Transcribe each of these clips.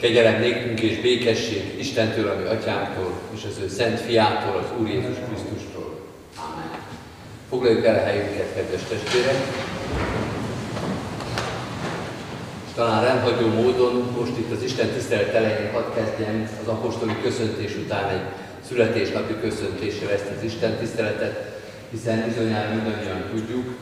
Kegyelem nékünk és békesség Istentől, ami atyánktól, és az ő szent fiától, az Úr Jézus Krisztustól. Amen. Foglaljuk el a helyünket, kedves testvérek. Talán rendhagyó módon most itt az Isten tisztelet elején hadd kezdjem az apostoli köszöntés után egy születésnapi köszöntéssel ezt az Isten tiszteletet, hiszen bizonyára mindannyian tudjuk,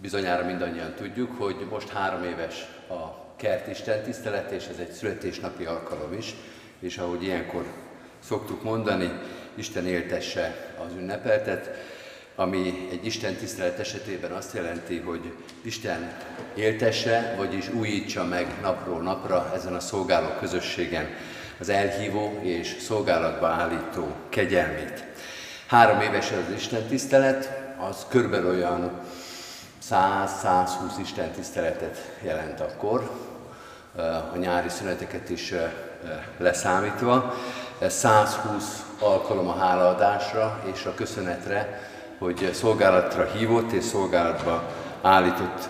bizonyára mindannyian tudjuk, hogy most három éves a kert Isten tisztelet, és ez egy születésnapi alkalom is, és ahogy ilyenkor szoktuk mondani, Isten éltesse az ünnepeltet, ami egy Isten tisztelet esetében azt jelenti, hogy Isten éltesse, vagyis újítsa meg napról napra ezen a szolgáló közösségen az elhívó és szolgálatba állító kegyelmét. Három éves az Isten tisztelet, az körülbelül olyan 100-120 Isten tiszteletet jelent akkor, a nyári szüneteket is leszámítva. 120 alkalom a hálaadásra és a köszönetre, hogy szolgálatra hívott és szolgálatba állított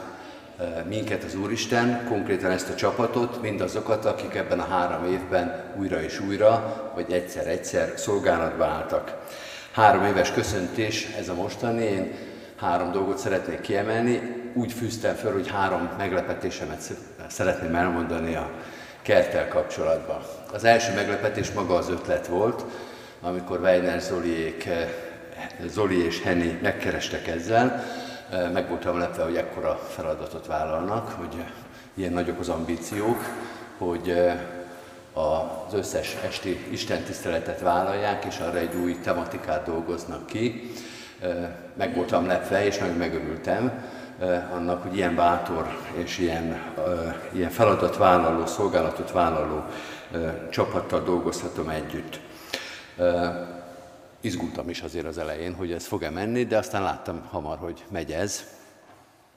minket az Úristen, konkrétan ezt a csapatot, mindazokat, akik ebben a három évben újra és újra, vagy egyszer-egyszer szolgálatba álltak. Három éves köszöntés ez a mostani, én három dolgot szeretnék kiemelni. Úgy fűztem fel, hogy három meglepetésemet szeretném elmondani a kerttel kapcsolatban. Az első meglepetés maga az ötlet volt, amikor Weiner Zoliék, Zoli és Henny megkerestek ezzel, meg voltam lepve, hogy ekkora feladatot vállalnak, hogy ilyen nagyok az ambíciók, hogy az összes esti istentiszteletet vállalják, és arra egy új tematikát dolgoznak ki. Meg voltam lepve, és nagyon megörültem annak, hogy ilyen bátor és ilyen, ilyen feladatvállaló, szolgálatot vállaló csapattal dolgozhatom együtt. Izgultam is azért az elején, hogy ez fog-e menni, de aztán láttam hamar, hogy megy ez,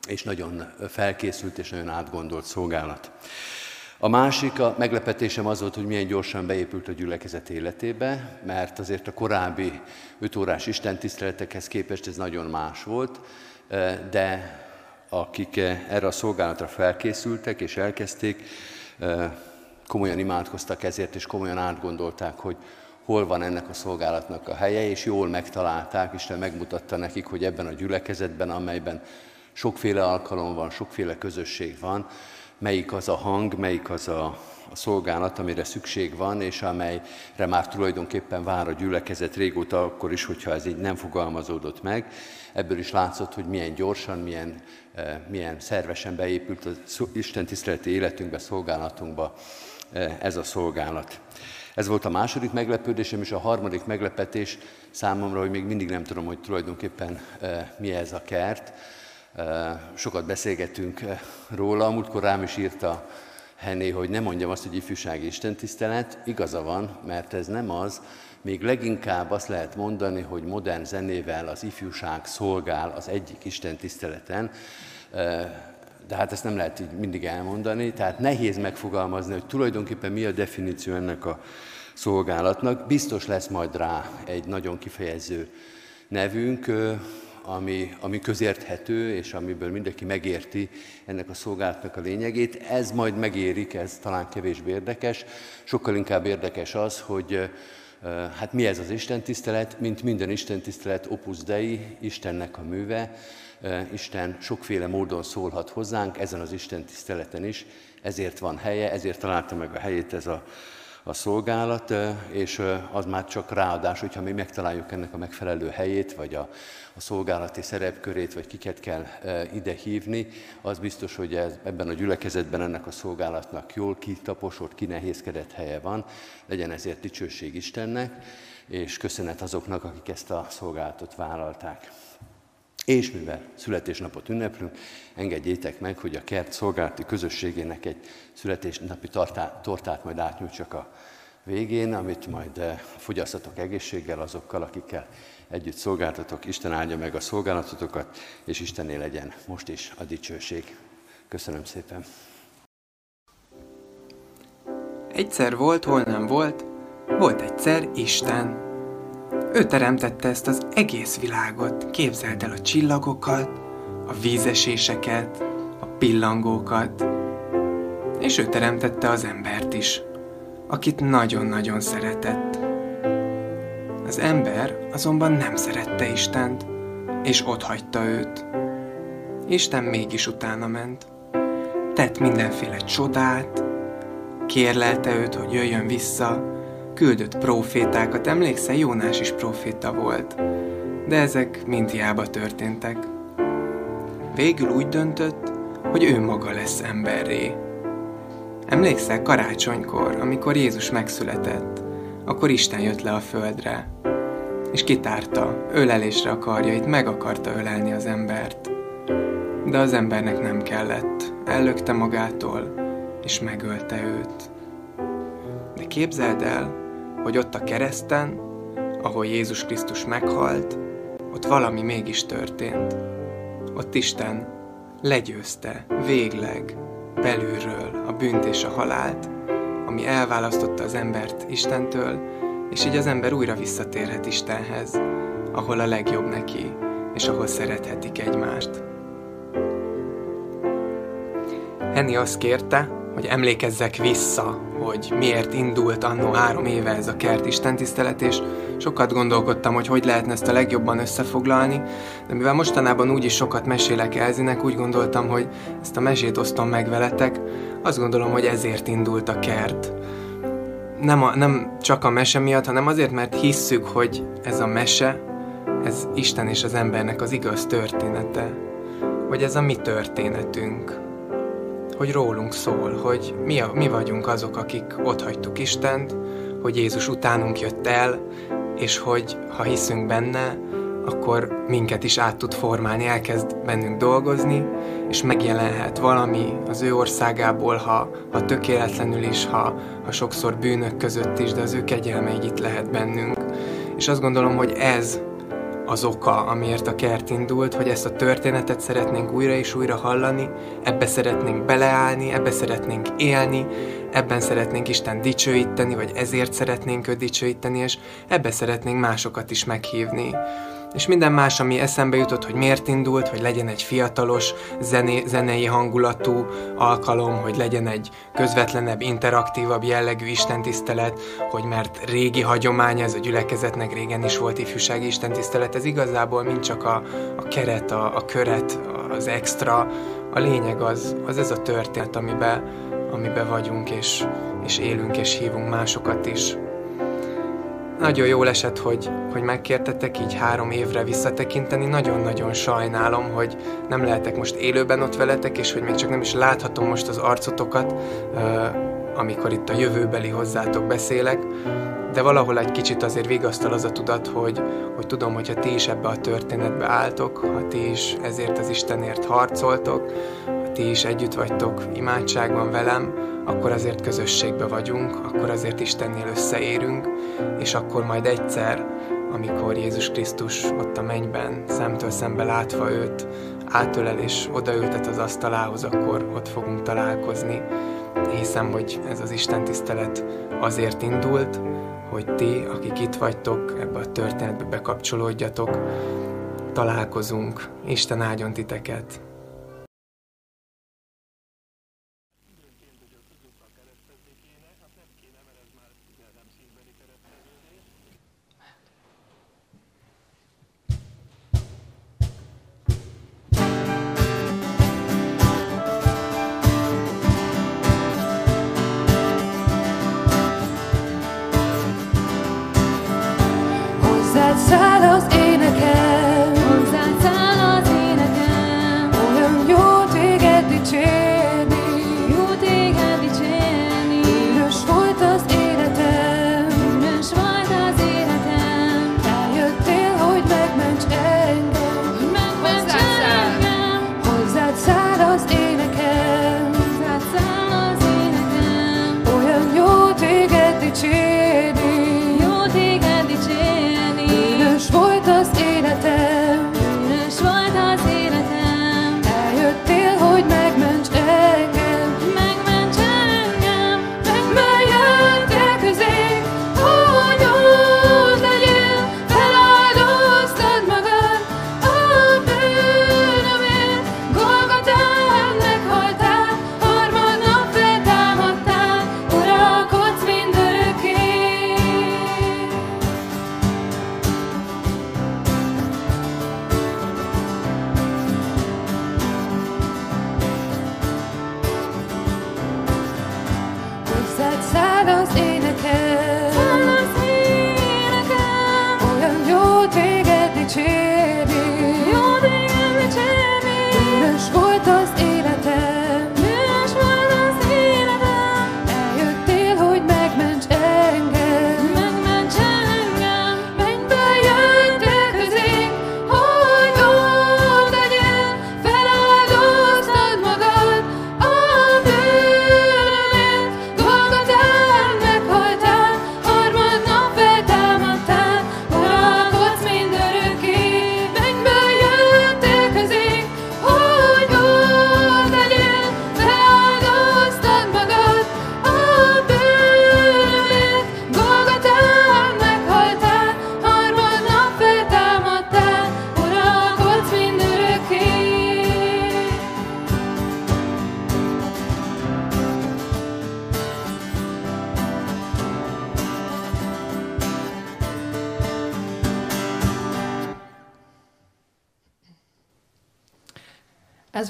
és nagyon felkészült és nagyon átgondolt szolgálat. A másik, a meglepetésem az volt, hogy milyen gyorsan beépült a gyülekezet életébe, mert azért a korábbi 5 órás istentiszteletekhez képest ez nagyon más volt, de akik erre a szolgálatra felkészültek és elkezdték, komolyan imádkoztak ezért, és komolyan átgondolták, hogy hol van ennek a szolgálatnak a helye, és jól megtalálták, Isten megmutatta nekik, hogy ebben a gyülekezetben, amelyben sokféle alkalom van, sokféle közösség van, melyik az a hang, melyik az a, a szolgálat, amire szükség van, és amelyre már tulajdonképpen vár a gyülekezet régóta, akkor is, hogyha ez így nem fogalmazódott meg. Ebből is látszott, hogy milyen gyorsan, milyen, eh, milyen szervesen beépült az Isten tiszteleti életünkbe, szolgálatunkba eh, ez a szolgálat. Ez volt a második meglepődésem, és a harmadik meglepetés számomra, hogy még mindig nem tudom, hogy tulajdonképpen eh, mi ez a kert, Sokat beszélgetünk róla, múltkor rám is írta Henné, hogy nem mondjam azt, hogy ifjúsági istentisztelet. Igaza van, mert ez nem az, még leginkább azt lehet mondani, hogy modern zenével az ifjúság szolgál az egyik istentiszteleten, de hát ezt nem lehet így mindig elmondani, tehát nehéz megfogalmazni, hogy tulajdonképpen mi a definíció ennek a szolgálatnak. Biztos lesz majd rá egy nagyon kifejező nevünk, ami, ami közérthető, és amiből mindenki megérti ennek a szolgálatnak a lényegét. Ez majd megérik, ez talán kevésbé érdekes. Sokkal inkább érdekes az, hogy hát mi ez az Isten tisztelet, mint minden Isten tisztelet opus dei, Istennek a műve. Isten sokféle módon szólhat hozzánk, ezen az Isten tiszteleten is, ezért van helye, ezért találta meg a helyét ez a a szolgálat, és az már csak ráadás, hogyha mi megtaláljuk ennek a megfelelő helyét, vagy a, a szolgálati szerepkörét, vagy kiket kell ide hívni, az biztos, hogy ez, ebben a gyülekezetben ennek a szolgálatnak jól kitaposott, kinehézkedett helye van, legyen ezért dicsőség Istennek, és köszönet azoknak, akik ezt a szolgálatot vállalták. És mivel születésnapot ünneplünk, engedjétek meg, hogy a kert szolgálati közösségének egy születésnapi tortát, tortát majd átnyújtsak a végén, amit majd eh, fogyasztatok egészséggel azokkal, akikkel együtt szolgáltatok. Isten áldja meg a szolgálatotokat, és Istené legyen most is a dicsőség. Köszönöm szépen. Egyszer volt, hol nem volt, volt egyszer Isten. Ő teremtette ezt az egész világot, képzeld el a csillagokat, a vízeséseket, a pillangókat, és ő teremtette az embert is, akit nagyon-nagyon szeretett. Az ember azonban nem szerette Istent, és hagyta őt. Isten mégis utána ment. Tett mindenféle csodát, kérlelte őt, hogy jöjjön vissza, küldött profétákat, emlékszel, Jónás is proféta volt, de ezek mind hiába történtek. Végül úgy döntött, hogy ő maga lesz emberré. Emlékszel karácsonykor, amikor Jézus megszületett, akkor Isten jött le a földre, és kitárta, ölelésre a karjait, meg akarta ölelni az embert. De az embernek nem kellett, ellökte magától, és megölte őt. De képzeld el, hogy ott a kereszten, ahol Jézus Krisztus meghalt, ott valami mégis történt. Ott Isten legyőzte végleg belülről a bűnt és a halált, ami elválasztotta az embert Istentől, és így az ember újra visszatérhet Istenhez, ahol a legjobb neki, és ahol szerethetik egymást. Henny azt kérte, hogy emlékezzek vissza, hogy miért indult annó három éve ez a kert istentisztelet, és sokat gondolkodtam, hogy hogy lehetne ezt a legjobban összefoglalni, de mivel mostanában úgyis sokat mesélek Elzinek, úgy gondoltam, hogy ezt a mesét osztom meg veletek, azt gondolom, hogy ezért indult a kert. Nem, a, nem csak a mese miatt, hanem azért, mert hisszük, hogy ez a mese, ez Isten és az embernek az igaz története. Hogy ez a mi történetünk hogy rólunk szól, hogy mi, a, mi vagyunk azok, akik ott hagytuk Istent, hogy Jézus utánunk jött el, és hogy ha hiszünk benne, akkor minket is át tud formálni, elkezd bennünk dolgozni, és megjelenhet valami az ő országából, ha, ha tökéletlenül is, ha, ha sokszor bűnök között is, de az ő kegyelme így itt lehet bennünk. És azt gondolom, hogy ez az oka, amiért a kert indult, hogy ezt a történetet szeretnénk újra és újra hallani, ebbe szeretnénk beleállni, ebbe szeretnénk élni, ebben szeretnénk Isten dicsőíteni, vagy ezért szeretnénk őt dicsőíteni, és ebbe szeretnénk másokat is meghívni és minden más, ami eszembe jutott, hogy miért indult, hogy legyen egy fiatalos, zené, zenei hangulatú alkalom, hogy legyen egy közvetlenebb, interaktívabb jellegű istentisztelet, hogy mert régi hagyomány ez a gyülekezetnek, régen is volt ifjúsági istentisztelet, ez igazából mind csak a, a keret, a, a köret, az extra, a lényeg az, az ez a történet, amiben, amiben vagyunk, és, és élünk, és hívunk másokat is. Nagyon jól esett, hogy, hogy megkértetek így három évre visszatekinteni. Nagyon-nagyon sajnálom, hogy nem lehetek most élőben ott veletek, és hogy még csak nem is láthatom most az arcotokat, amikor itt a jövőbeli hozzátok beszélek. De valahol egy kicsit azért vigasztal az a tudat, hogy, hogy tudom, hogy ha ti is ebbe a történetbe álltok, ha ti is ezért az Istenért harcoltok, ha ti is együtt vagytok imádságban velem, akkor azért közösségbe vagyunk, akkor azért Istennél összeérünk, és akkor majd egyszer, amikor Jézus Krisztus ott a mennyben, szemtől szembe látva őt, átölel és odaültet az asztalához, akkor ott fogunk találkozni. Hiszem, hogy ez az Isten tisztelet azért indult, hogy ti, akik itt vagytok, ebbe a történetbe bekapcsolódjatok, találkozunk. Isten áldjon titeket!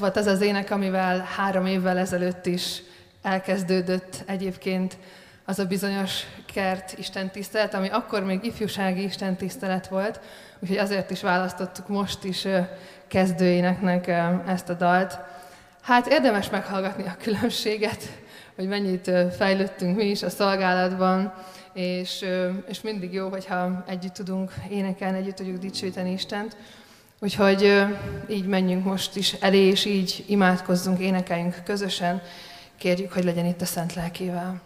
Volt az az ének, amivel három évvel ezelőtt is elkezdődött egyébként az a bizonyos kert istentisztelet, ami akkor még ifjúsági istentisztelet volt, úgyhogy azért is választottuk most is kezdőéneknek ezt a dalt. Hát érdemes meghallgatni a különbséget, hogy mennyit fejlődtünk mi is a szolgálatban, és, és mindig jó, hogyha együtt tudunk énekelni, együtt tudjuk dicsőíteni Istent. Úgyhogy így menjünk most is elé, és így imádkozzunk, énekeljünk közösen. Kérjük, hogy legyen itt a Szent Lelkével.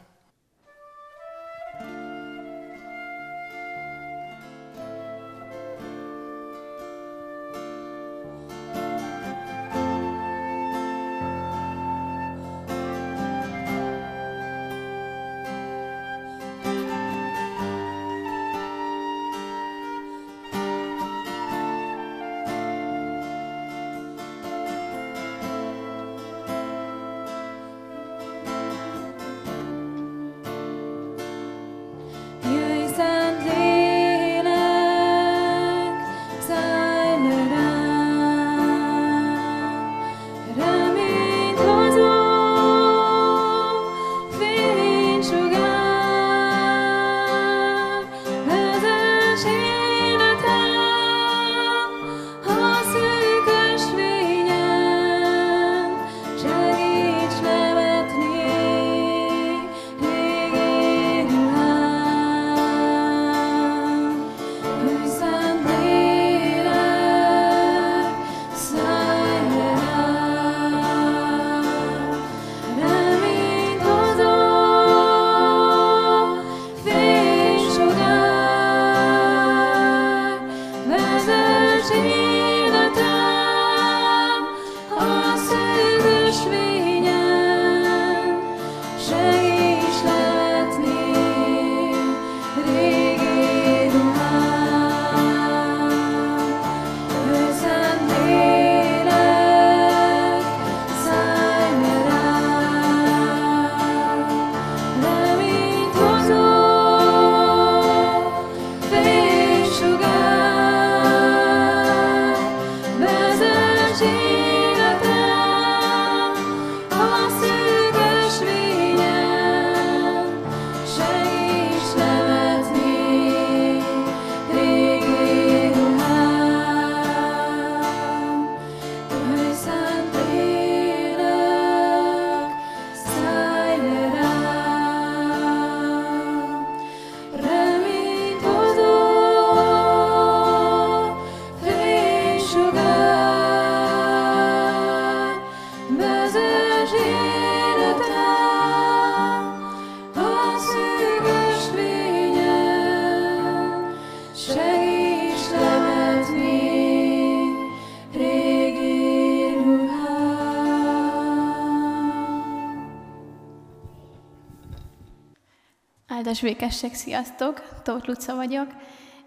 Áldás békesség, sziasztok! Tóth Luca vagyok,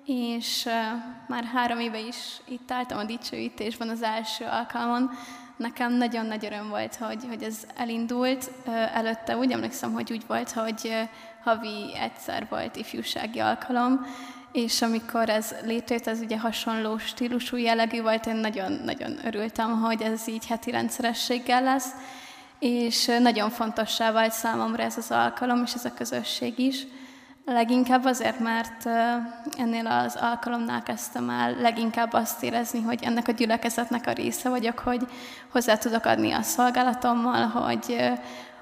és már három éve is itt álltam a dicsőítésben az első alkalmon. Nekem nagyon nagy öröm volt, hogy, hogy ez elindult. Előtte úgy emlékszem, hogy úgy volt, hogy havi egyszer volt ifjúsági alkalom, és amikor ez létrejött, ez ugye hasonló stílusú jellegű volt, én nagyon-nagyon örültem, hogy ez így heti rendszerességgel lesz, és nagyon fontossá vált számomra ez az alkalom, és ez a közösség is. Leginkább azért, mert ennél az alkalomnál kezdtem el leginkább azt érezni, hogy ennek a gyülekezetnek a része vagyok, hogy hozzá tudok adni a szolgálatommal, hogy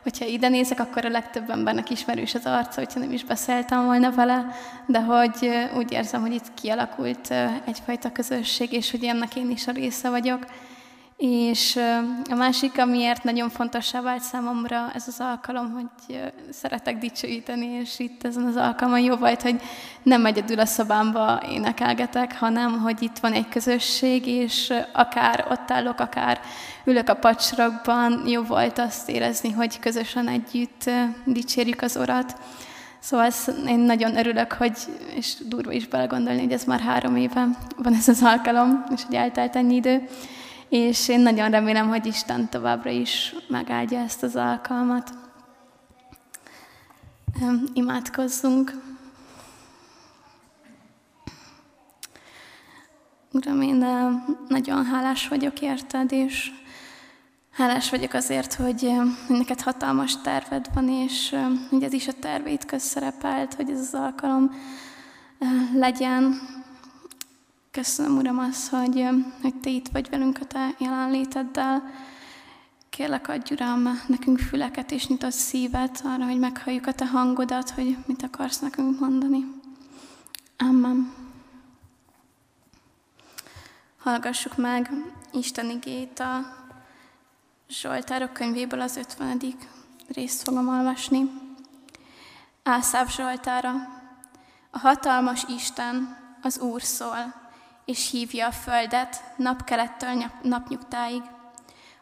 hogyha ide nézek, akkor a legtöbb embernek ismerős az arca, hogyha nem is beszéltem volna vele, de hogy úgy érzem, hogy itt kialakult egyfajta közösség, és hogy ennek én is a része vagyok. És a másik, amiért nagyon fontossá vált számomra ez az alkalom, hogy szeretek dicsőíteni, és itt ezen az alkalomon jó volt, hogy nem egyedül a szobámba énekelgetek, hanem hogy itt van egy közösség, és akár ott állok, akár ülök a pacsrakban, jó volt azt érezni, hogy közösen együtt dicsérjük az Urat. Szóval én nagyon örülök, hogy, és durva is belegondolni, hogy ez már három éve van ez az alkalom, és hogy eltelt ennyi idő és én nagyon remélem, hogy Isten továbbra is megáldja ezt az alkalmat. Imádkozzunk. Uram, én nagyon hálás vagyok érted, és Hálás vagyok azért, hogy neked hatalmas terved van, és hogy ez is a tervét közszerepelt, hogy ez az alkalom legyen. Köszönöm, Uram, az, hogy, hogy Te itt vagy velünk a Te jelenléteddel. Kérlek, adj, Uram, nekünk füleket és nyitott szívet arra, hogy meghalljuk a Te hangodat, hogy mit akarsz nekünk mondani. Amen. Hallgassuk meg Isten igét a Zsoltárok könyvéből az 50. részt fogom olvasni. Ászáv Zsoltára. A hatalmas Isten, az Úr szól, és hívja a földet napkelettől napnyugtáig.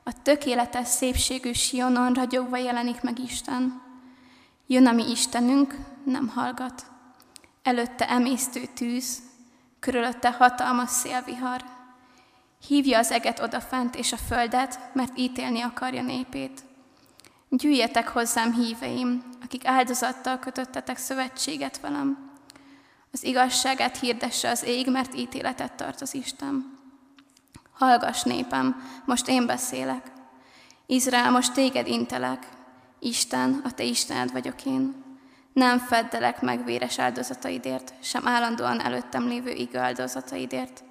A tökéletes szépségű Sionon ragyogva jelenik meg Isten. Jön a mi Istenünk, nem hallgat. Előtte emésztő tűz, körülötte hatalmas szélvihar. Hívja az eget odafent és a földet, mert ítélni akarja népét. Gyűjjetek hozzám, híveim, akik áldozattal kötöttetek szövetséget velem. Az igazságát hirdesse az ég, mert ítéletet tart az Isten. Hallgass népem, most én beszélek. Izrael, most téged intelek. Isten, a te Istened vagyok én. Nem feddelek meg véres áldozataidért, sem állandóan előttem lévő igő áldozataidért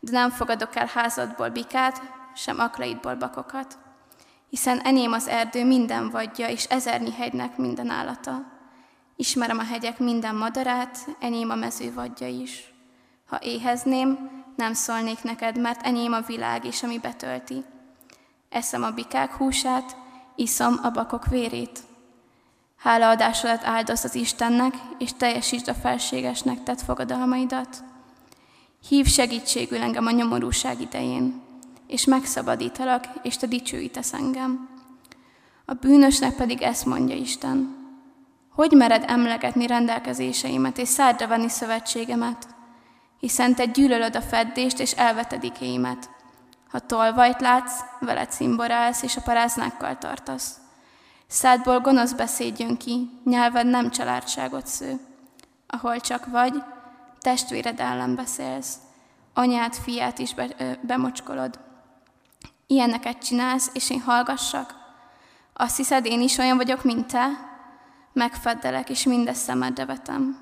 de nem fogadok el házadból bikát, sem aklaidból bakokat. Hiszen enyém az erdő minden vadja, és ezernyi hegynek minden állata. Ismerem a hegyek minden madarát, enyém a mező is. Ha éhezném, nem szólnék neked, mert enyém a világ és ami betölti. Eszem a bikák húsát, iszom a bakok vérét. Hálaadásodat áldoz az Istennek, és teljesítsd a felségesnek tett fogadalmaidat. Hív segítségül engem a nyomorúság idején, és megszabadítalak, és te dicsőítesz engem. A bűnösnek pedig ezt mondja Isten. Hogy mered emlegetni rendelkezéseimet, és szárdra venni szövetségemet? Hiszen te gyűlölöd a feddést, és elveted ikéimet. Ha tolvajt látsz, veled szimborálsz, és a paráznákkal tartasz. Szádból gonosz beszéd jön ki, nyelved nem családságot sző. Ahol csak vagy, testvéred ellen beszélsz, anyát, fiát is be, ö, bemocskolod. Ilyeneket csinálsz, és én hallgassak? Azt hiszed, én is olyan vagyok, mint te? Megfeddelek, és mindezt szemedre vetem.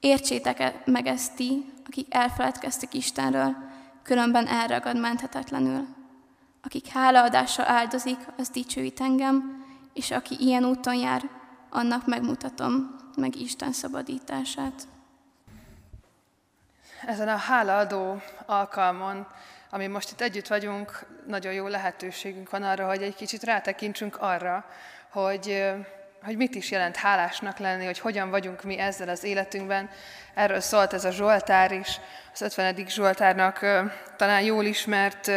Értsétek meg ezt ti, akik elfeledkeztek Istenről, különben elragad menthetetlenül. Akik hálaadással áldozik, az dicsőít engem, és aki ilyen úton jár, annak megmutatom meg Isten szabadítását ezen a hálaadó alkalmon, ami most itt együtt vagyunk, nagyon jó lehetőségünk van arra, hogy egy kicsit rátekintsünk arra, hogy, hogy mit is jelent hálásnak lenni, hogy hogyan vagyunk mi ezzel az életünkben. Erről szólt ez a Zsoltár is, az 50. Zsoltárnak talán jól ismert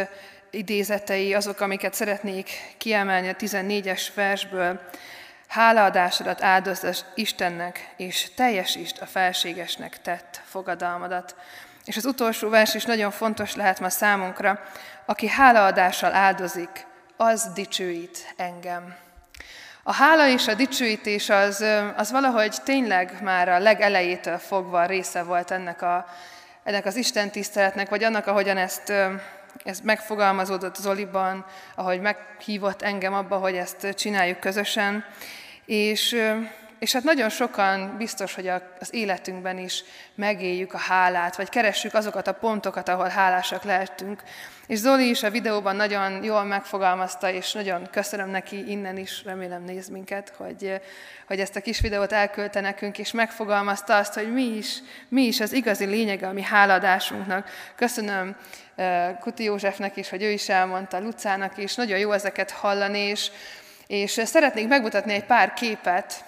idézetei, azok, amiket szeretnék kiemelni a 14-es versből. Hálaadásodat áldozd Istennek, és teljesítsd a felségesnek tett fogadalmadat. És az utolsó vers is nagyon fontos lehet ma számunkra. Aki hálaadással áldozik, az dicsőít engem. A hála és a dicsőítés az, az valahogy tényleg már a legelejétől fogva része volt ennek, a, ennek az Isten tiszteletnek, vagy annak, ahogyan ezt, ez megfogalmazódott Zoliban, ahogy meghívott engem abba, hogy ezt csináljuk közösen. És, és hát nagyon sokan biztos, hogy az életünkben is megéljük a hálát, vagy keressük azokat a pontokat, ahol hálásak lehetünk. És Zoli is a videóban nagyon jól megfogalmazta, és nagyon köszönöm neki innen is, remélem néz minket, hogy, hogy ezt a kis videót elküldte nekünk, és megfogalmazta azt, hogy mi is, mi is az igazi lényege a mi háladásunknak. Köszönöm Kuti Józsefnek is, hogy ő is elmondta, Lucának is, nagyon jó ezeket hallani, és és szeretnék megmutatni egy pár képet,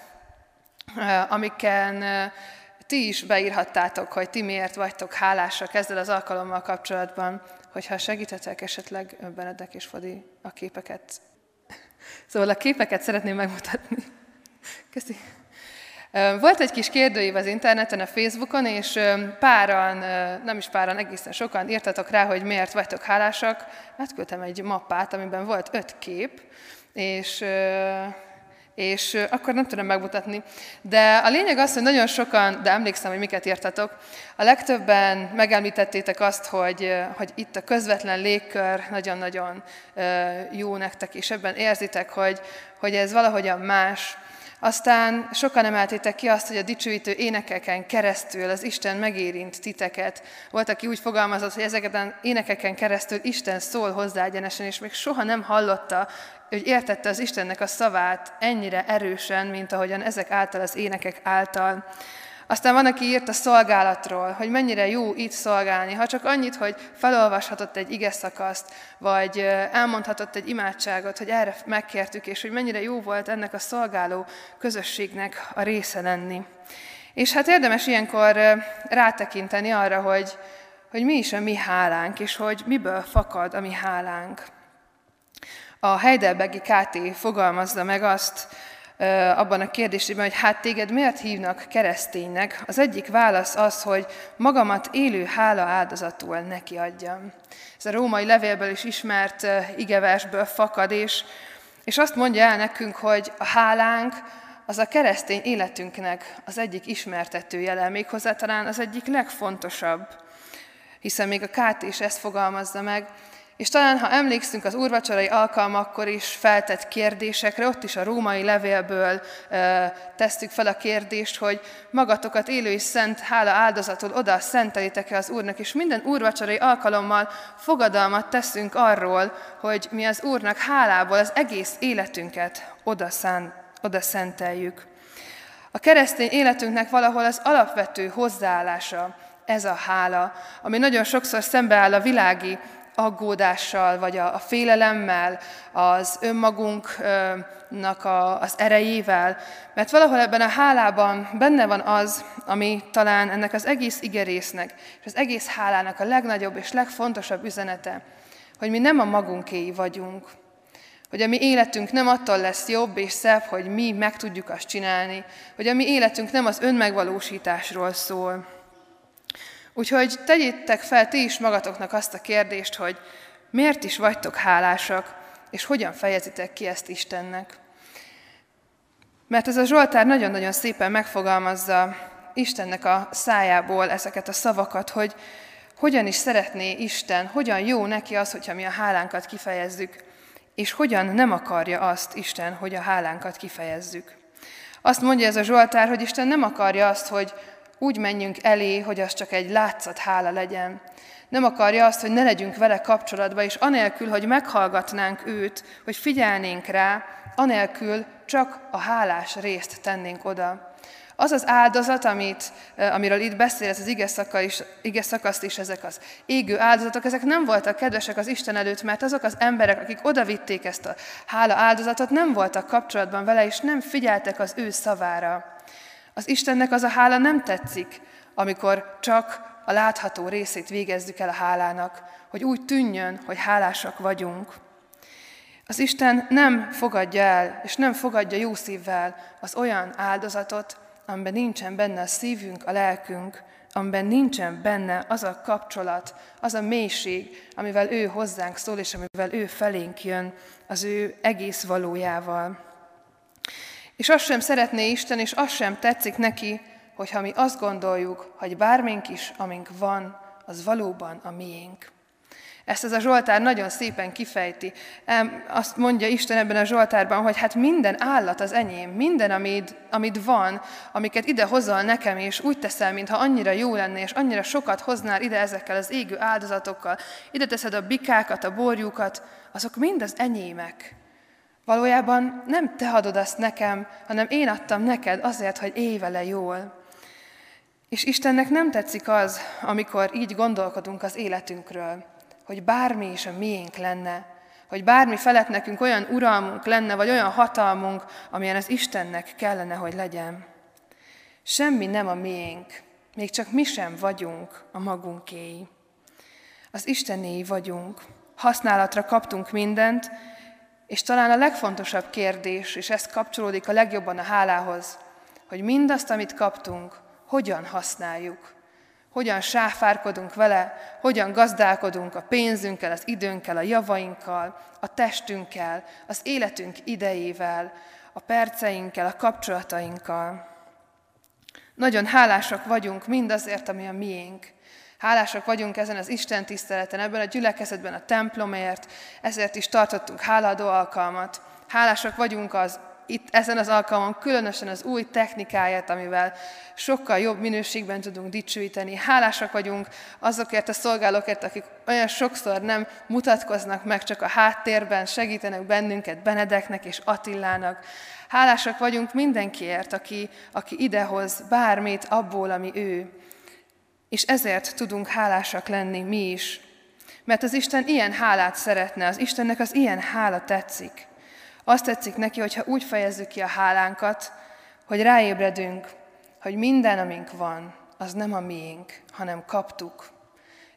amiken ti is beírhattátok, hogy ti miért vagytok hálásak ezzel az alkalommal kapcsolatban, hogyha segíthetek esetleg Benedek és Fodi a képeket. Szóval a képeket szeretném megmutatni. Köszi. Volt egy kis kérdőív az interneten, a Facebookon, és páran, nem is páran, egészen sokan írtatok rá, hogy miért vagytok hálásak. Átküldtem egy mappát, amiben volt öt kép, és és akkor nem tudom megmutatni. De a lényeg az, hogy nagyon sokan, de emlékszem, hogy miket írtatok, a legtöbben megemlítettétek azt, hogy, hogy itt a közvetlen légkör nagyon-nagyon jó nektek, és ebben érzitek, hogy, hogy ez valahogyan más, aztán sokan emeltétek ki azt, hogy a dicsőítő énekeken keresztül az Isten megérint titeket. Volt, aki úgy fogalmazott, hogy ezeken énekeken keresztül Isten szól hozzá egyenesen, és még soha nem hallotta, hogy értette az Istennek a szavát ennyire erősen, mint ahogyan ezek által az énekek által. Aztán van, aki írt a szolgálatról, hogy mennyire jó itt szolgálni, ha csak annyit, hogy felolvashatott egy ige szakaszt, vagy elmondhatott egy imádságot, hogy erre megkértük, és hogy mennyire jó volt ennek a szolgáló közösségnek a része lenni. És hát érdemes ilyenkor rátekinteni arra, hogy, hogy mi is a mi hálánk, és hogy miből fakad a mi hálánk. A Heidelbergi KT fogalmazza meg azt, abban a kérdésében, hogy hát téged miért hívnak kereszténynek, az egyik válasz az, hogy magamat élő hála áldozatul neki adjam. Ez a római levélből is ismert igeversből fakad, és, és azt mondja el nekünk, hogy a hálánk az a keresztény életünknek az egyik ismertető jele, méghozzá talán az egyik legfontosabb, hiszen még a Kát is ezt fogalmazza meg, és talán, ha emlékszünk az úrvacsorai alkalmakkor is feltett kérdésekre, ott is a római levélből e, tesztük fel a kérdést, hogy magatokat élő és szent hála áldozatul oda szentelitek-e az Úrnak, és minden úrvacsorai alkalommal fogadalmat teszünk arról, hogy mi az Úrnak hálából az egész életünket oda, szán, oda szenteljük. A keresztény életünknek valahol az alapvető hozzáállása, ez a hála, ami nagyon sokszor szembeáll a világi aggódással, vagy a, a félelemmel, az önmagunknak a, az erejével, mert valahol ebben a hálában benne van az, ami talán ennek az egész igerésznek, és az egész hálának a legnagyobb és legfontosabb üzenete, hogy mi nem a magunkéi vagyunk, hogy a mi életünk nem attól lesz jobb és szebb, hogy mi meg tudjuk azt csinálni, hogy a mi életünk nem az önmegvalósításról szól, Úgyhogy tegyétek fel ti is magatoknak azt a kérdést, hogy miért is vagytok hálásak, és hogyan fejezitek ki ezt Istennek. Mert ez a Zsoltár nagyon-nagyon szépen megfogalmazza Istennek a szájából ezeket a szavakat, hogy hogyan is szeretné Isten, hogyan jó neki az, hogyha mi a hálánkat kifejezzük, és hogyan nem akarja azt Isten, hogy a hálánkat kifejezzük. Azt mondja ez a Zsoltár, hogy Isten nem akarja azt, hogy úgy menjünk elé, hogy az csak egy látszat hála legyen. Nem akarja azt, hogy ne legyünk vele kapcsolatban, és anélkül, hogy meghallgatnánk őt, hogy figyelnénk rá, anélkül csak a hálás részt tennénk oda. Az az áldozat, amit, amiről itt beszél ez az ige, is, ige szakaszt is, ezek az égő áldozatok, ezek nem voltak kedvesek az Isten előtt, mert azok az emberek, akik odavitték ezt a hála áldozatot, nem voltak kapcsolatban vele, és nem figyeltek az ő szavára. Az Istennek az a hála nem tetszik, amikor csak a látható részét végezzük el a hálának, hogy úgy tűnjön, hogy hálásak vagyunk. Az Isten nem fogadja el, és nem fogadja jó szívvel az olyan áldozatot, amiben nincsen benne a szívünk, a lelkünk, amiben nincsen benne az a kapcsolat, az a mélység, amivel ő hozzánk szól, és amivel ő felénk jön, az ő egész valójával. És azt sem szeretné Isten, és azt sem tetszik neki, hogyha mi azt gondoljuk, hogy bármink is, amink van, az valóban a miénk. Ezt ez a Zsoltár nagyon szépen kifejti. Azt mondja Isten ebben a Zsoltárban, hogy hát minden állat az enyém, minden, amit, amit van, amiket ide hozol nekem, és úgy teszel, mintha annyira jó lenne, és annyira sokat hoznál ide ezekkel az égő áldozatokkal, ide teszed a bikákat, a borjukat, azok mind az enyémek. Valójában nem te adod azt nekem, hanem én adtam neked azért, hogy élj vele jól. És Istennek nem tetszik az, amikor így gondolkodunk az életünkről, hogy bármi is a miénk lenne, hogy bármi felett nekünk olyan uralmunk lenne, vagy olyan hatalmunk, amilyen az Istennek kellene, hogy legyen. Semmi nem a miénk, még csak mi sem vagyunk a magunkéi. Az Istenéi vagyunk. Használatra kaptunk mindent, és talán a legfontosabb kérdés, és ez kapcsolódik a legjobban a hálához, hogy mindazt, amit kaptunk, hogyan használjuk, hogyan sáfárkodunk vele, hogyan gazdálkodunk a pénzünkkel, az időnkkel, a javainkkal, a testünkkel, az életünk idejével, a perceinkkel, a kapcsolatainkkal. Nagyon hálásak vagyunk mindazért, ami a miénk. Hálásak vagyunk ezen az Isten tiszteleten, ebben a gyülekezetben, a templomért, ezért is tartottunk háladó alkalmat. Hálásak vagyunk az itt ezen az alkalmon különösen az új technikáját, amivel sokkal jobb minőségben tudunk dicsőíteni. Hálásak vagyunk azokért a szolgálókért, akik olyan sokszor nem mutatkoznak meg, csak a háttérben segítenek bennünket, Benedeknek és Attilának. Hálásak vagyunk mindenkiért, aki, aki idehoz bármit abból, ami ő. És ezért tudunk hálásak lenni mi is. Mert az Isten ilyen hálát szeretne, az Istennek az ilyen hála tetszik. Azt tetszik neki, hogyha úgy fejezzük ki a hálánkat, hogy ráébredünk, hogy minden, amink van, az nem a miénk, hanem kaptuk.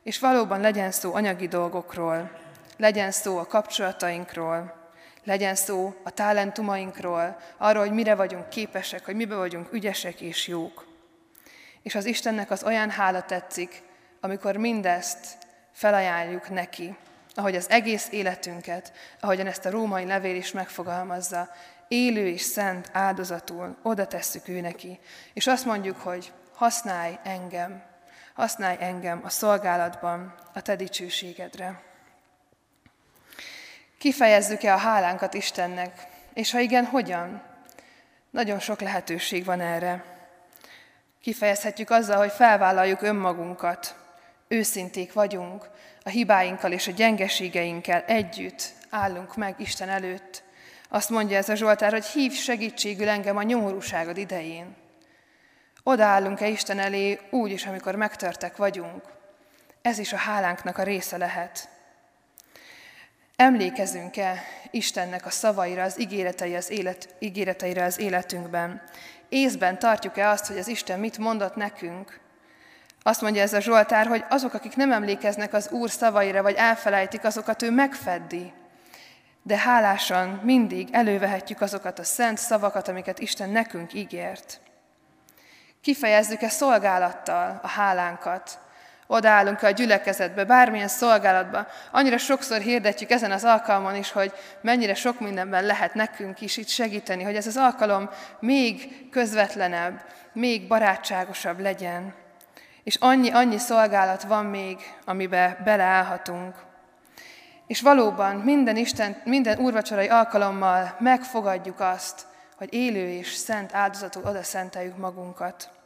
És valóban legyen szó anyagi dolgokról, legyen szó a kapcsolatainkról, legyen szó a talentumainkról, arról, hogy mire vagyunk képesek, hogy mibe vagyunk ügyesek és jók. És az Istennek az olyan hála tetszik, amikor mindezt felajánljuk neki, ahogy az egész életünket, ahogyan ezt a római levél is megfogalmazza, élő és szent áldozatul oda tesszük ő neki, és azt mondjuk, hogy használj engem, használj engem a szolgálatban a te dicsőségedre. Kifejezzük-e a hálánkat Istennek, és ha igen, hogyan? Nagyon sok lehetőség van erre. Kifejezhetjük azzal, hogy felvállaljuk önmagunkat, őszinték vagyunk, a hibáinkkal és a gyengeségeinkkel együtt állunk meg Isten előtt. Azt mondja ez a Zsoltár, hogy hív segítségül engem a nyomorúságod idején. Odaállunk-e Isten elé úgy is, amikor megtörtek vagyunk. Ez is a hálánknak a része lehet. Emlékezünk-e Istennek a szavaira, az ígéretei az élet, ígéreteire az életünkben? Észben tartjuk-e azt, hogy az Isten mit mondott nekünk? Azt mondja ez a Zsoltár, hogy azok, akik nem emlékeznek az Úr szavaira, vagy elfelejtik, azokat ő megfeddi. De hálásan mindig elővehetjük azokat a szent szavakat, amiket Isten nekünk ígért. Kifejezzük-e szolgálattal a hálánkat? Odaállunk-e a gyülekezetbe, bármilyen szolgálatba? Annyira sokszor hirdetjük ezen az alkalmon is, hogy mennyire sok mindenben lehet nekünk is itt segíteni, hogy ez az alkalom még közvetlenebb, még barátságosabb legyen. És annyi, annyi szolgálat van még, amibe beleállhatunk. És valóban minden, Isten, minden úrvacsorai alkalommal megfogadjuk azt, hogy élő és szent áldozatul oda szenteljük magunkat.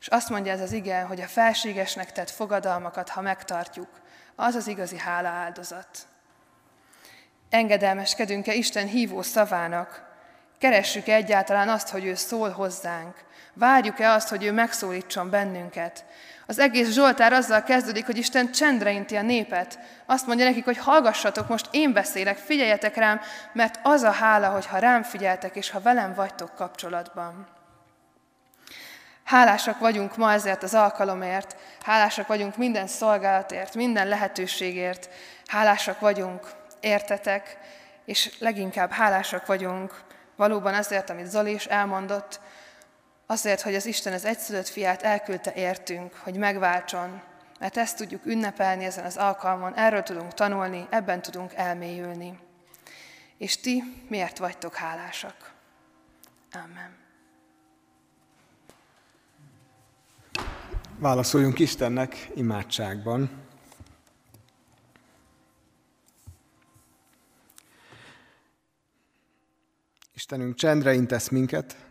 És azt mondja ez az ige, hogy a felségesnek tett fogadalmakat, ha megtartjuk, az az igazi hála áldozat. Engedelmeskedünk-e Isten hívó szavának? Keressük-e egyáltalán azt, hogy ő szól hozzánk? Várjuk-e azt, hogy ő megszólítson bennünket? Az egész Zsoltár azzal kezdődik, hogy Isten csendre inti a népet. Azt mondja nekik, hogy hallgassatok, most én beszélek, figyeljetek rám, mert az a hála, hogy ha rám figyeltek, és ha velem vagytok kapcsolatban. Hálásak vagyunk ma ezért az alkalomért, hálásak vagyunk minden szolgálatért, minden lehetőségért, hálásak vagyunk, értetek, és leginkább hálásak vagyunk valóban azért, amit Zoli is elmondott, Azért, hogy az Isten az egyszülött fiát elküldte értünk, hogy megváltson, mert ezt tudjuk ünnepelni ezen az alkalmon, erről tudunk tanulni, ebben tudunk elmélyülni. És ti miért vagytok hálásak? Amen. Válaszoljunk Istennek imádságban. Istenünk, csendre intesz minket,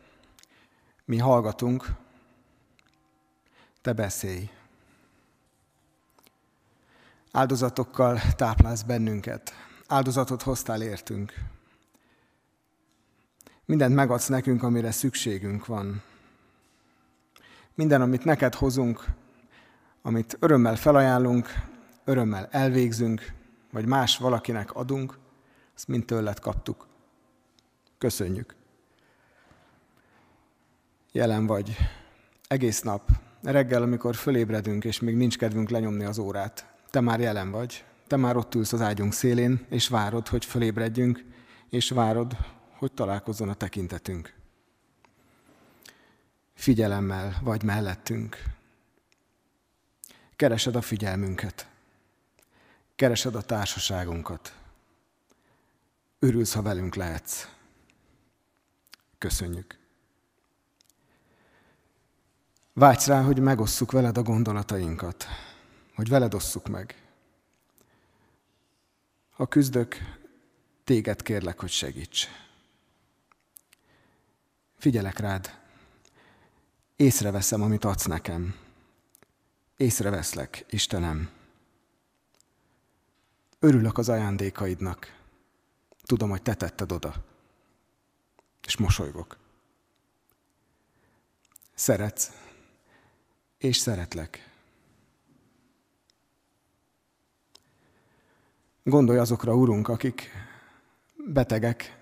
mi hallgatunk, te beszélj. Áldozatokkal táplálsz bennünket. Áldozatot hoztál értünk. Mindent megadsz nekünk, amire szükségünk van. Minden, amit neked hozunk, amit örömmel felajánlunk, örömmel elvégzünk, vagy más valakinek adunk, azt mind tőled kaptuk. Köszönjük jelen vagy egész nap, reggel, amikor fölébredünk, és még nincs kedvünk lenyomni az órát. Te már jelen vagy, te már ott ülsz az ágyunk szélén, és várod, hogy fölébredjünk, és várod, hogy találkozzon a tekintetünk. Figyelemmel vagy mellettünk. Keresed a figyelmünket. Keresed a társaságunkat. Örülsz, ha velünk lehetsz. Köszönjük. Vágysz rá, hogy megosszuk veled a gondolatainkat, hogy veled osszuk meg. Ha küzdök, téged kérlek, hogy segíts. Figyelek rád, észreveszem, amit adsz nekem. Észreveszlek, Istenem. Örülök az ajándékaidnak. Tudom, hogy te tetted oda. És mosolygok. Szeretsz, és szeretlek. Gondolj azokra, Urunk, akik betegek,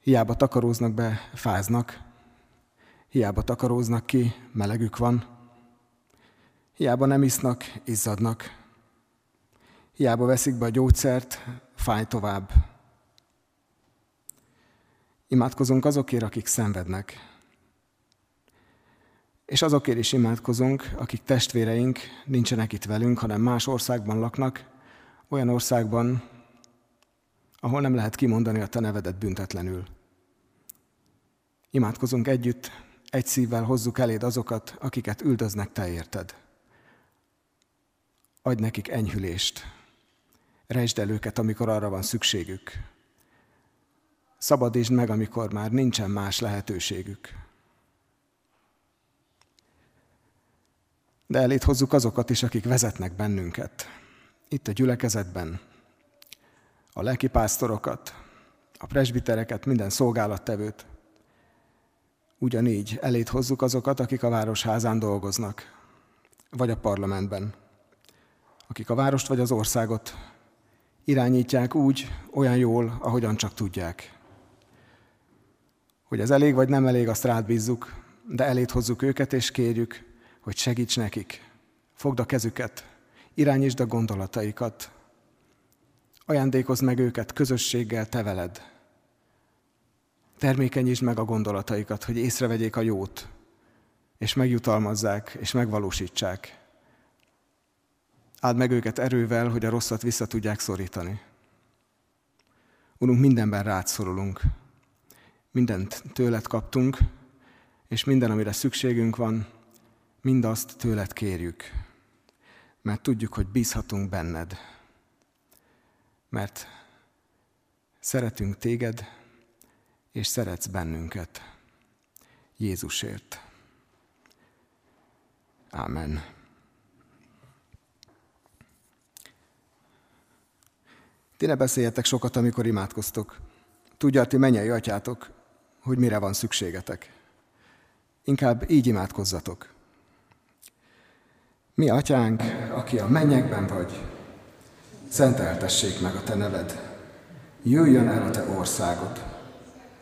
hiába takaróznak be, fáznak, hiába takaróznak ki, melegük van, hiába nem isznak, izzadnak, hiába veszik be a gyógyszert, fáj tovább. Imádkozunk azokért, akik szenvednek. És azokért is imádkozunk, akik testvéreink nincsenek itt velünk, hanem más országban laknak, olyan országban, ahol nem lehet kimondani a te nevedet büntetlenül. Imádkozunk együtt, egy szívvel hozzuk eléd azokat, akiket üldöznek te érted. Adj nekik enyhülést. Rejtsd el őket, amikor arra van szükségük. Szabadítsd meg, amikor már nincsen más lehetőségük. De elét hozzuk azokat is, akik vezetnek bennünket. Itt a gyülekezetben, a lelkipásztorokat, a presbitereket, minden szolgálattevőt. Ugyanígy elét hozzuk azokat, akik a városházán dolgoznak, vagy a parlamentben, akik a várost vagy az országot irányítják úgy, olyan jól, ahogyan csak tudják. Hogy ez elég vagy nem elég, azt rád bízzuk, de elét hozzuk őket, és kérjük, hogy segíts nekik. Fogd a kezüket, irányítsd a gondolataikat, ajándékozd meg őket közösséggel, te veled. Termékenyítsd meg a gondolataikat, hogy észrevegyék a jót, és megjutalmazzák, és megvalósítsák. Áld meg őket erővel, hogy a rosszat vissza tudják szorítani. Urunk, mindenben rád szorulunk. Mindent tőled kaptunk, és minden, amire szükségünk van, mindazt tőled kérjük. Mert tudjuk, hogy bízhatunk benned. Mert szeretünk téged, és szeretsz bennünket. Jézusért. Amen. Ti ne beszéljetek sokat, amikor imádkoztok. Tudja, ti mennyei atyátok, hogy mire van szükségetek. Inkább így imádkozzatok. Mi atyánk, aki a mennyekben vagy, szenteltessék meg a te neved. Jöjjön el a te országod.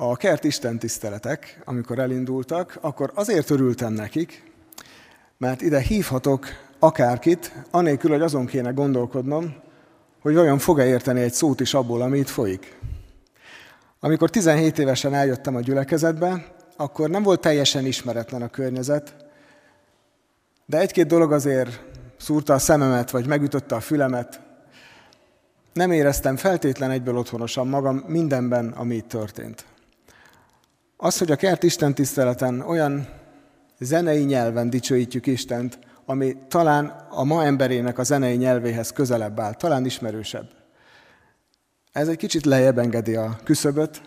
A kert Isten tiszteletek, amikor elindultak, akkor azért örültem nekik, mert ide hívhatok akárkit, anélkül, hogy azon kéne gondolkodnom, hogy olyan fog-e érteni egy szót is abból, ami itt folyik. Amikor 17 évesen eljöttem a gyülekezetbe, akkor nem volt teljesen ismeretlen a környezet, de egy-két dolog azért szúrta a szememet, vagy megütötte a fülemet. Nem éreztem feltétlen egyből otthonosan magam mindenben, ami itt történt. Az, hogy a kert Isten tiszteleten olyan zenei nyelven dicsőítjük Istent, ami talán a ma emberének a zenei nyelvéhez közelebb áll, talán ismerősebb. Ez egy kicsit lejjebb engedi a küszöböt,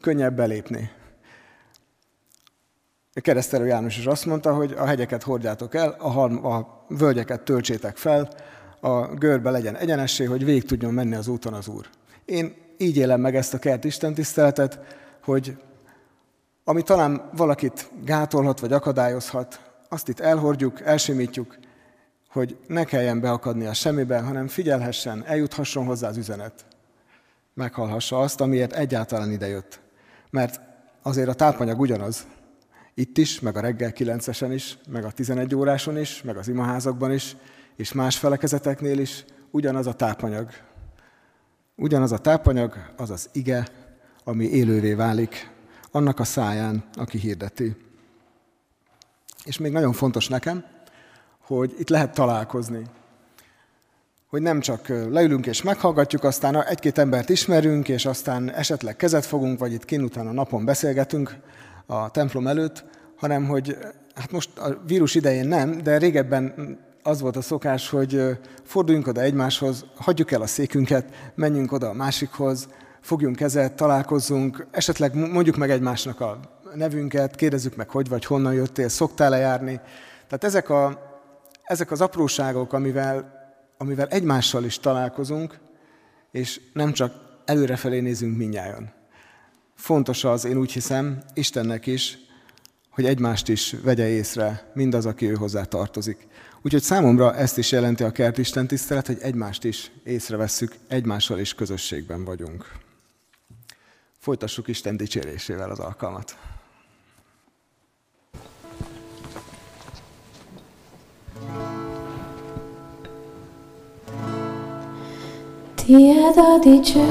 könnyebb belépni. A keresztelő János is azt mondta, hogy a hegyeket hordjátok el, a, halm, a völgyeket töltsétek fel, a görbe legyen egyenessé, hogy végig tudjon menni az úton az Úr. Én így élem meg ezt a kert Isten tiszteletet, hogy ami talán valakit gátolhat vagy akadályozhat, azt itt elhordjuk, elsimítjuk, hogy ne kelljen beakadni a semmibe, hanem figyelhessen, eljuthasson hozzá az üzenet. Meghallhassa azt, amiért egyáltalán idejött. Mert azért a tápanyag ugyanaz. Itt is, meg a reggel 9-esen is, meg a 11 óráson is, meg az imaházakban is, és más felekezeteknél is ugyanaz a tápanyag. Ugyanaz a tápanyag, az az ige, ami élővé válik, annak a száján, aki hirdeti. És még nagyon fontos nekem, hogy itt lehet találkozni. Hogy nem csak leülünk és meghallgatjuk, aztán egy-két embert ismerünk, és aztán esetleg kezet fogunk, vagy itt kint utána napon beszélgetünk a templom előtt, hanem hogy hát most a vírus idején nem, de régebben az volt a szokás, hogy forduljunk oda egymáshoz, hagyjuk el a székünket, menjünk oda a másikhoz, fogjunk kezet, találkozzunk, esetleg mondjuk meg egymásnak a nevünket, kérdezzük meg, hogy vagy, honnan jöttél, szoktál-e járni. Tehát ezek, a, ezek az apróságok, amivel, amivel egymással is találkozunk, és nem csak előrefelé nézünk minnyáján. Fontos az, én úgy hiszem, Istennek is, hogy egymást is vegye észre mindaz, aki ő hozzá tartozik. Úgyhogy számomra ezt is jelenti a kertisten tisztelet, hogy egymást is észrevesszük, egymással is közösségben vagyunk. Folytassuk Isten dicsérésével az alkalmat. Tied a dicsőség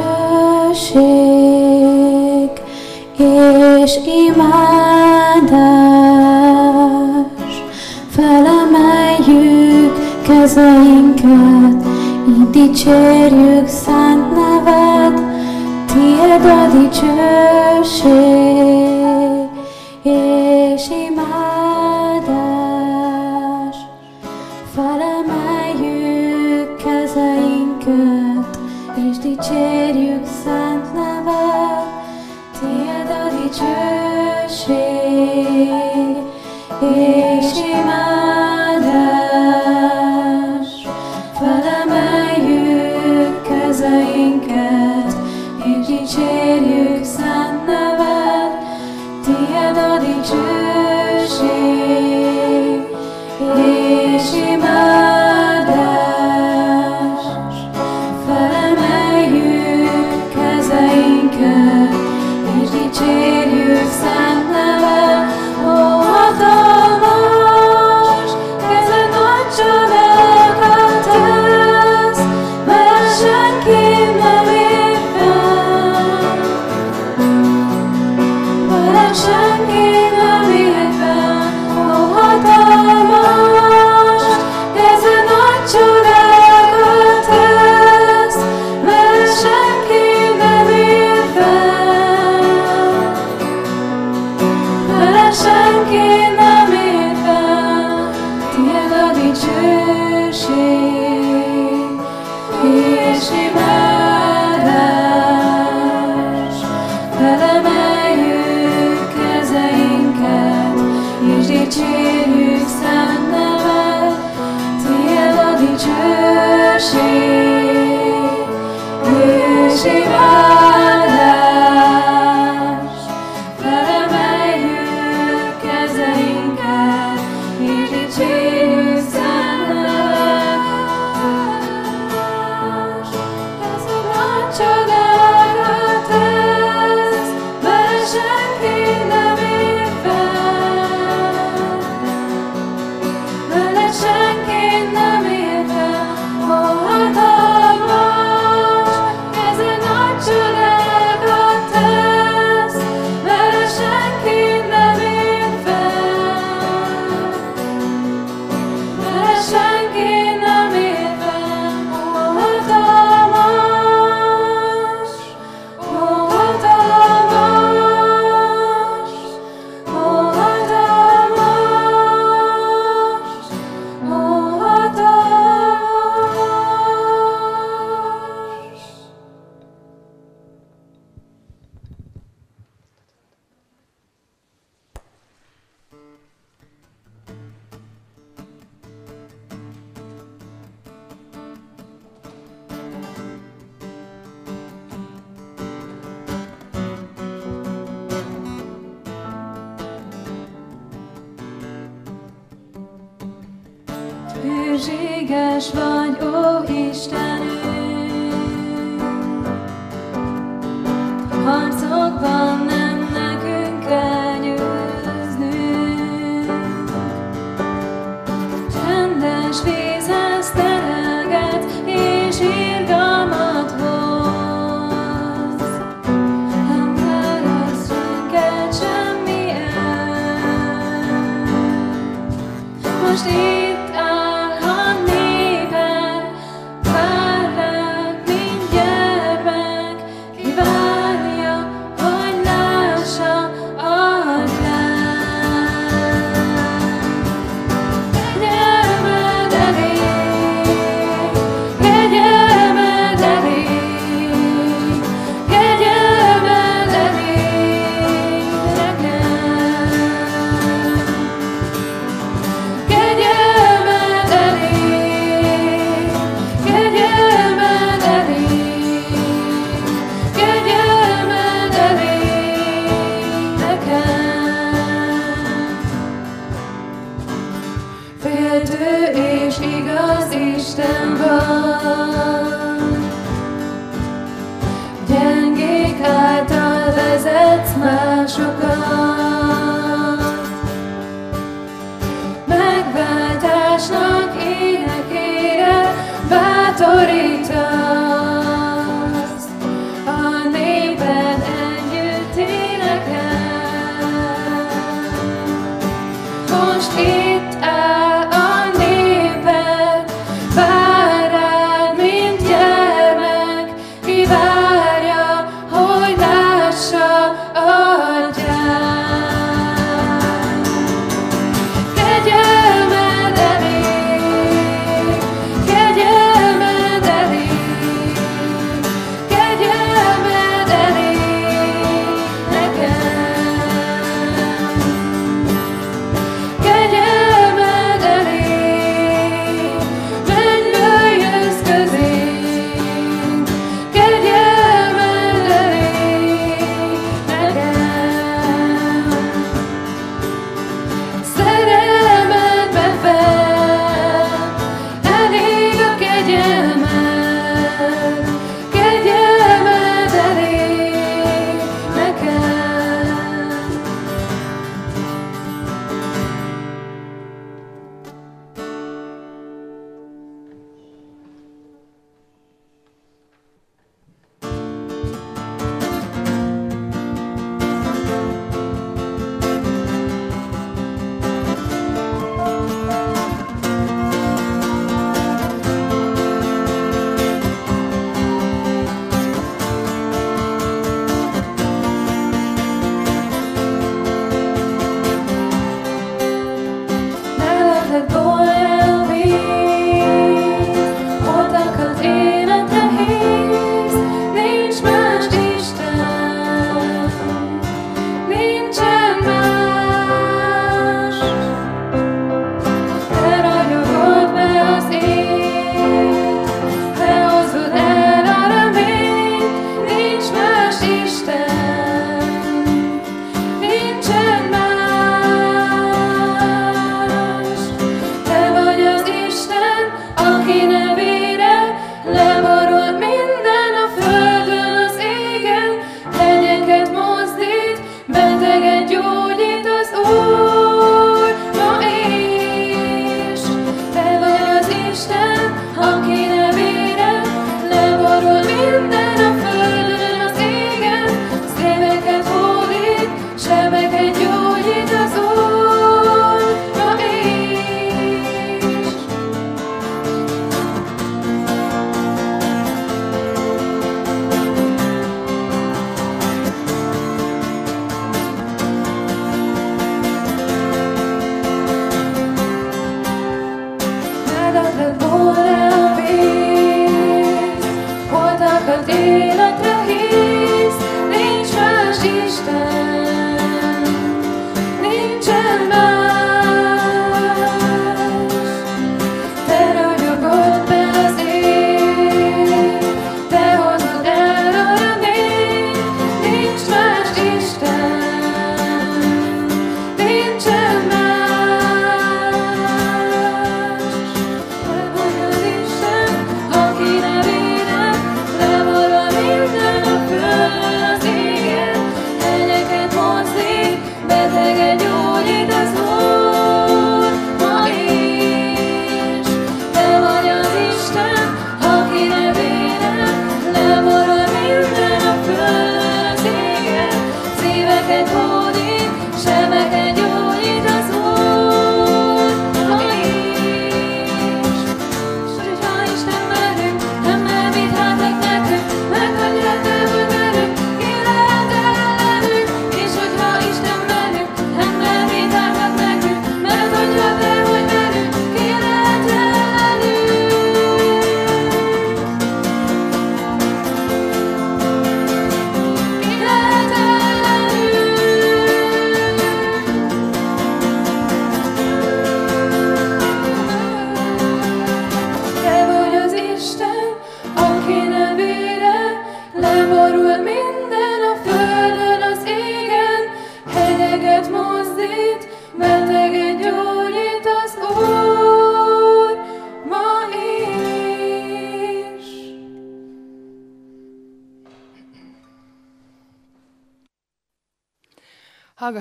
és imádás, felemeljük kezeinket, így dicsérjük szent neved, Tied a dicsőség és imádás, felemeljük kezeinket, és dicsérjük szent neved, Tied a dicsőség és imádás,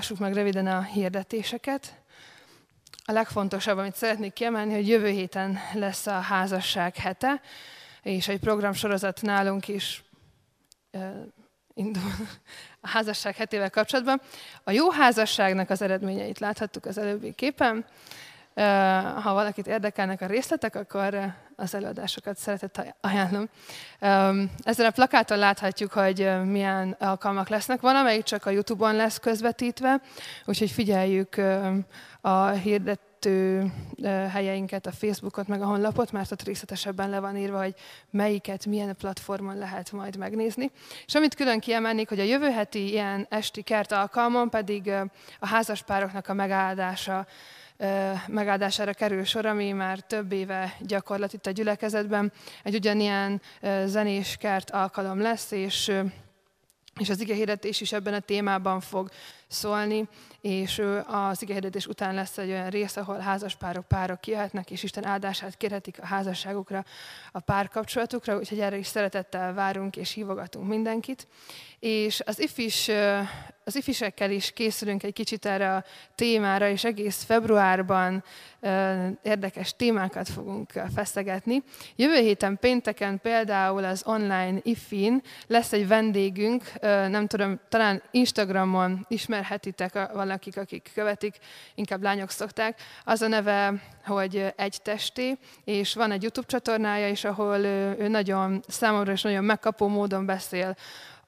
hallgassuk meg röviden a hirdetéseket. A legfontosabb, amit szeretnék kiemelni, hogy jövő héten lesz a házasság hete, és egy programsorozat nálunk is indul a házasság hetével kapcsolatban. A jó házasságnak az eredményeit láthattuk az előbbi képen. Ha valakit érdekelnek a részletek, akkor az előadásokat szeretett ajánlom. Ezen a plakáton láthatjuk, hogy milyen alkalmak lesznek. Van, amelyik csak a Youtube-on lesz közvetítve, úgyhogy figyeljük a hirdet hirdető helyeinket, a Facebookot, meg a honlapot, mert ott részletesebben le van írva, hogy melyiket, milyen platformon lehet majd megnézni. És amit külön kiemelnék, hogy a jövő heti ilyen esti kert alkalmon pedig a házaspároknak a megáldása megáldására kerül sor, ami már több éve gyakorlat itt a gyülekezetben. Egy ugyanilyen zenés kert alkalom lesz, és és az igehirdetés is ebben a témában fog szólni, és az igehirdetés után lesz egy olyan rész, ahol házaspárok, párok kijöhetnek, és Isten áldását kérhetik a házasságukra, a párkapcsolatukra, úgyhogy erre is szeretettel várunk és hívogatunk mindenkit. És az ifis az ifisekkel is készülünk egy kicsit erre a témára, és egész februárban érdekes témákat fogunk feszegetni. Jövő héten pénteken például az online ifin lesz egy vendégünk, nem tudom, talán Instagramon ismerhetitek valakik, akik követik, inkább lányok szokták. Az a neve, hogy egy testé, és van egy YouTube csatornája is, ahol ő nagyon számomra is nagyon megkapó módon beszél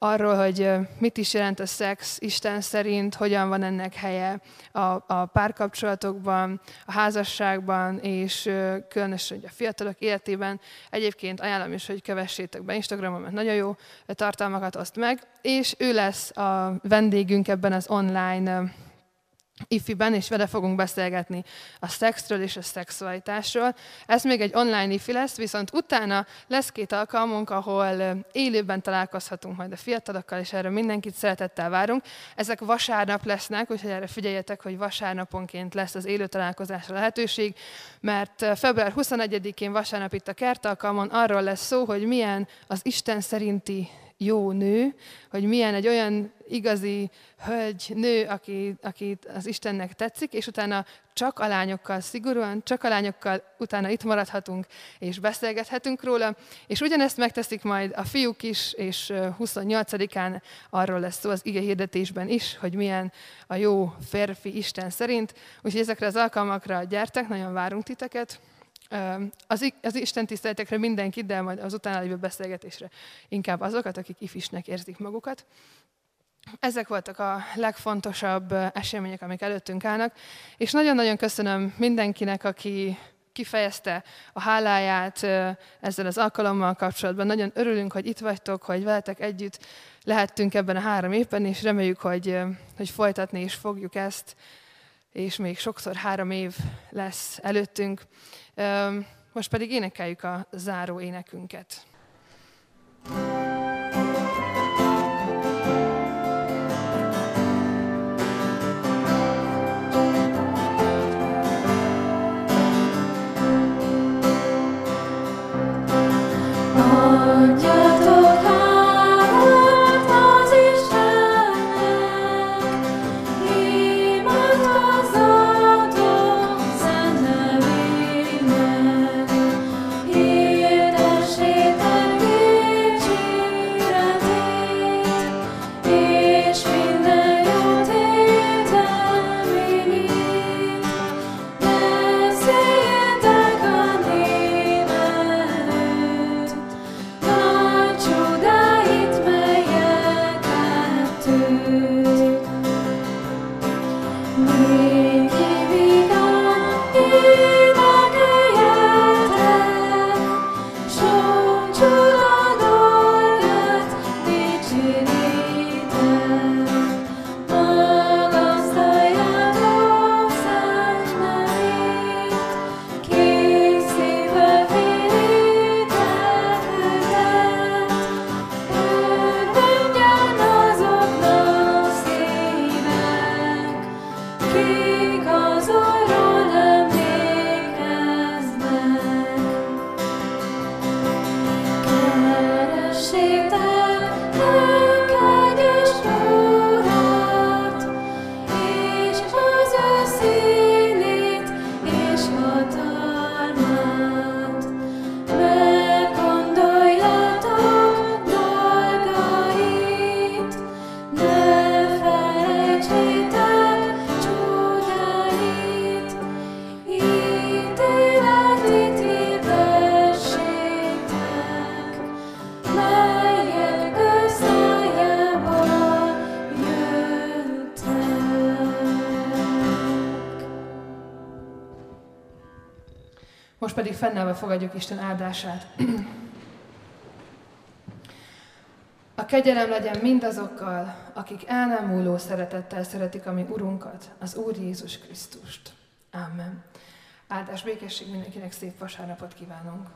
arról, hogy mit is jelent a szex Isten szerint, hogyan van ennek helye a, a párkapcsolatokban, a házasságban, és különösen a fiatalok életében. Egyébként ajánlom is, hogy kövessétek be Instagramon, mert nagyon jó tartalmakat oszt meg, és ő lesz a vendégünk ebben az online ifiben, és vele fogunk beszélgetni a szexről és a szexualitásról. Ez még egy online ifi lesz, viszont utána lesz két alkalmunk, ahol élőben találkozhatunk majd a fiatalokkal, és erre mindenkit szeretettel várunk. Ezek vasárnap lesznek, úgyhogy erre figyeljetek, hogy vasárnaponként lesz az élő találkozásra lehetőség, mert február 21-én vasárnap itt a kertalkalmon arról lesz szó, hogy milyen az Isten szerinti jó nő, hogy milyen egy olyan igazi hölgy, nő, aki, aki az Istennek tetszik, és utána csak a lányokkal szigorúan, csak a lányokkal utána itt maradhatunk, és beszélgethetünk róla, és ugyanezt megteszik majd a fiúk is, és 28-án arról lesz szó az ige hirdetésben is, hogy milyen a jó férfi Isten szerint, úgyhogy ezekre az alkalmakra gyertek, nagyon várunk titeket, az, az Isten tiszteletekre mindenkit, de majd az utána lévő beszélgetésre inkább azokat, akik ifisnek érzik magukat. Ezek voltak a legfontosabb események, amik előttünk állnak, és nagyon-nagyon köszönöm mindenkinek, aki kifejezte a háláját ezzel az alkalommal kapcsolatban. Nagyon örülünk, hogy itt vagytok, hogy veletek együtt lehettünk ebben a három évben, és reméljük, hogy, hogy folytatni is fogjuk ezt, és még sokszor három év lesz előttünk. Most pedig énekeljük a záró énekünket. Adjatok you. Fennállva fogadjuk Isten áldását. A kegyelem legyen mindazokkal, akik el nem múló szeretettel szeretik a mi Urunkat, az Úr Jézus Krisztust. Amen. Áldás békesség mindenkinek szép vasárnapot kívánunk.